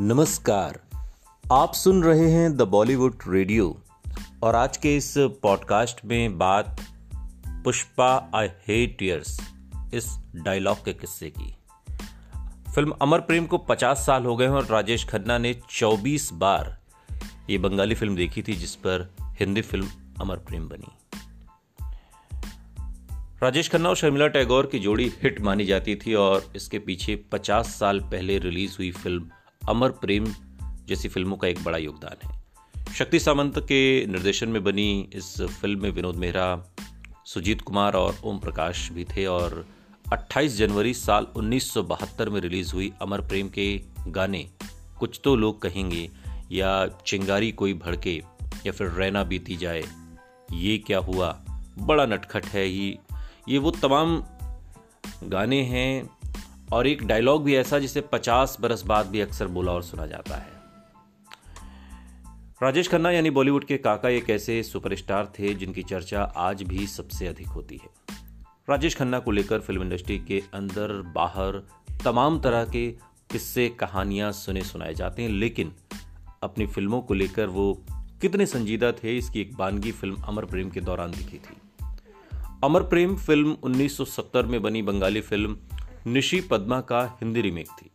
नमस्कार। आप सुन रहे हैं द बॉलीवुड रेडियो और आज के इस पॉडकास्ट में बात पुष्पा आई हेट टीयर्स इस डायलॉग के किस्से की। फ़िल्म अमर प्रेम को 50 साल हो गए हैं और राजेश खन्ना ने 24 बार ये बंगाली फ़िल्म देखी थी जिस पर हिंदी फ़िल्म अमर प्रेम बनी। राजेश खन्ना और शर्मिला टैगोर की जोड़ी हिट मानी जाती थी और इसके पीछे 50 साल पहले रिलीज़ हुई फ़िल्म अमर प्रेम जैसी फ़िल्मों का एक बड़ा योगदान है। शक्ति सामंत के निर्देशन में बनी इस फ़िल्म में विनोद मेहरा, सुजीत कुमार और ओम प्रकाश भी थे और 28 जनवरी साल 1972 में रिलीज़ हुई अमर प्रेम के गाने, कुछ तो लोग कहेंगे, या चिंगारी कोई भड़के, या फिर रैना बीती जाए, ये क्या हुआ? बड़ा नटखट है ही। ये वो तमाम गाने हैं और एक डायलॉग भी ऐसा जिसे पचास बरस बाद भी अक्सर बोला और सुना जाता है। राजेश खन्ना यानी बॉलीवुड के काका एक ऐसे सुपरस्टार थे जिनकी चर्चा आज भी सबसे अधिक होती है। राजेश खन्ना को लेकर फ़िल्म इंडस्ट्री के अंदर, बाहर, तमाम तरह के किस्से, कहानियाँ सुने सुनाए जाते हैं, लेकिन अपनी फ़िल्मों को लेकर वो कितने संजीदा थे, इसकी एक बानगी फ़िल्म अमर प्रेम के दौरान दिखी थी। अमर प्रेम फ़िल्म 1970 में बनी बंगाली फ़िल्म निशी पद्मा का हिंदी रीमेक थी।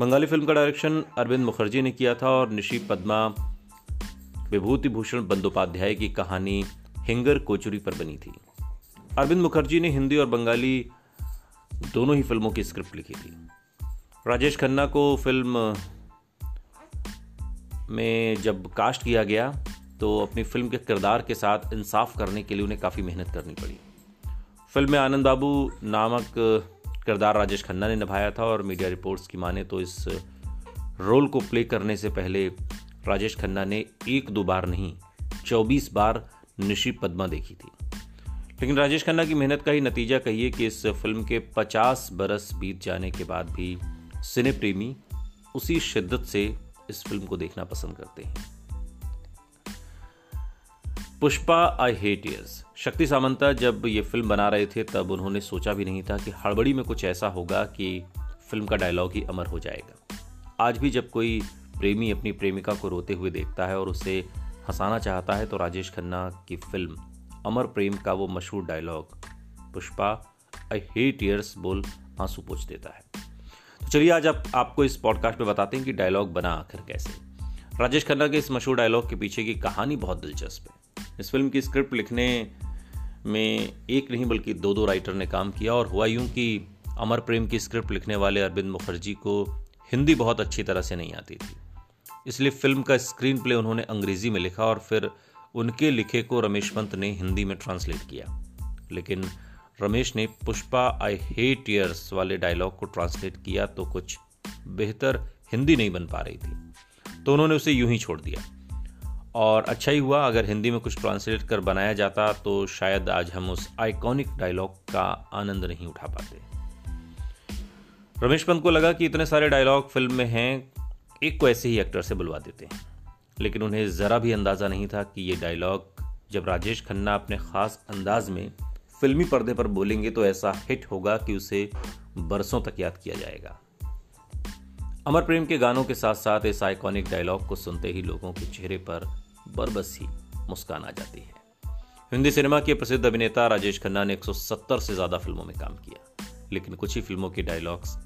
बंगाली फ़िल्म का डायरेक्शन अरविंद मुखर्जी ने किया था और निशी पद्मा विभूति भूषण बंदोपाध्याय की कहानी हिंगर कोचुरी पर बनी थी। अरविंद मुखर्जी ने हिंदी और बंगाली दोनों ही फ़िल्मों की स्क्रिप्ट लिखी थी। राजेश खन्ना को फ़िल्म में जब कास्ट किया गया तो अपनी फ़िल्म के किरदार के साथ इंसाफ करने के लिए उन्हें काफ़ी मेहनत करनी पड़ी। फ़िल्म में आनंद बाबू नामक किरदार राजेश खन्ना ने निभाया था और मीडिया रिपोर्ट्स की माने तो इस रोल को प्ले करने से पहले राजेश खन्ना ने एक दो बार नहीं, चौबीस बार निशी पद्मा देखी थी। लेकिन राजेश खन्ना की मेहनत का ही नतीजा कहिए कि इस फ़िल्म के 50 बरस बीत जाने के बाद भी सिने प्रेमी उसी शिद्दत से इस फ़िल्म को देखना पसंद करते हैं। पुष्पा आई हेट यस शक्ति सामंता, जब ये फ़िल्म बना रहे थे, तब उन्होंने सोचा भी नहीं था कि हड़बड़ी में कुछ ऐसा होगा कि फ़िल्म का डायलॉग ही अमर हो जाएगा। आज भी जब कोई प्रेमी अपनी प्रेमिका को रोते हुए देखता है और उसे हंसाना चाहता है तो राजेश खन्ना की फ़िल्म अमर प्रेम का वो मशहूर dialogue Pushpa I hate tears बोल आँसू पूछ देता है। तो चलिए आज आप, आपको इस पॉडकास्ट में बताते हैं कि डायलॉग बना आखिर कैसे। राजेश खन्ना के इस मशहूर डायलॉग के पीछे की कहानी बहुत दिलचस्प है। इस फ़िल्म की स्क्रिप्ट लिखने में एक नहीं बल्कि दो दो राइटर ने काम किया और हुआ यूँ कि अमर प्रेम की स्क्रिप्ट लिखने वाले अरविंद मुखर्जी को हिंदी बहुत अच्छी तरह से नहीं आती थी। इसलिए फ़िल्म का स्क्रीन प्ले उन्होंने अंग्रेज़ी में लिखा और फिर उनके लिखे को रमेश पंत ने हिंदी में ट्रांसलेट किया। लेकिन रमेश ने पुष्पा आई हेट टीयर्स वाले डायलॉग को ट्रांसलेट किया तो कुछ बेहतर हिंदी नहीं बन पा रही थी। तो उन्होंने उसे यूँ ही छोड़ दिया। और अच्छा ही हुआ, अगर हिंदी में कुछ ट्रांसलेट कर बनाया जाता तो शायद आज हम उस आइकॉनिक डायलॉग का आनंद नहीं उठा पाते। रमेश पंत को लगा कि इतने सारे डायलॉग फ़िल्म में हैं, एक को ऐसे ही एक्टर से बुलवा देते हैं। लेकिन उन्हें ज़रा भी अंदाज़ा नहीं था कि ये डायलॉग जब राजेश खन्ना अपने ख़ास अंदाज में फिल्मी पर्दे पर बोलेंगे तो ऐसा हिट होगा कि उसे बरसों तक याद किया जाएगा। अमर प्रेम के गानों के साथ साथ इस आइकॉनिक डायलॉग को सुनते ही लोगों के चेहरे पर बरबस ही मुस्कान आ जाती है। हिंदी सिनेमा के प्रसिद्ध अभिनेता राजेश खन्ना ने 170 से ज़्यादा फ़िल्मों में काम किया, लेकिन कुछ ही फ़िल्मों के डायलॉग्स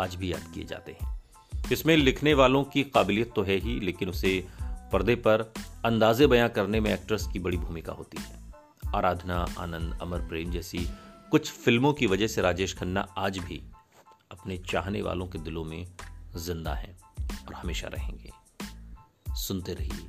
आज भी याद किए जाते हैं। इसमें लिखने वालों की काबिलियत तो है ही, लेकिन उसे पर्दे पर अंदाजे बयां करने में एक्ट्रेस की बड़ी भूमिका होती है। आराधना, आनंद, अमर प्रेम जैसी कुछ फ़िल्मों की वजह से राजेश खन्ना आज भी अपने चाहने वालों के दिलों में ज़िंदा हैं और हमेशा रहेंगे। सुनते रहिए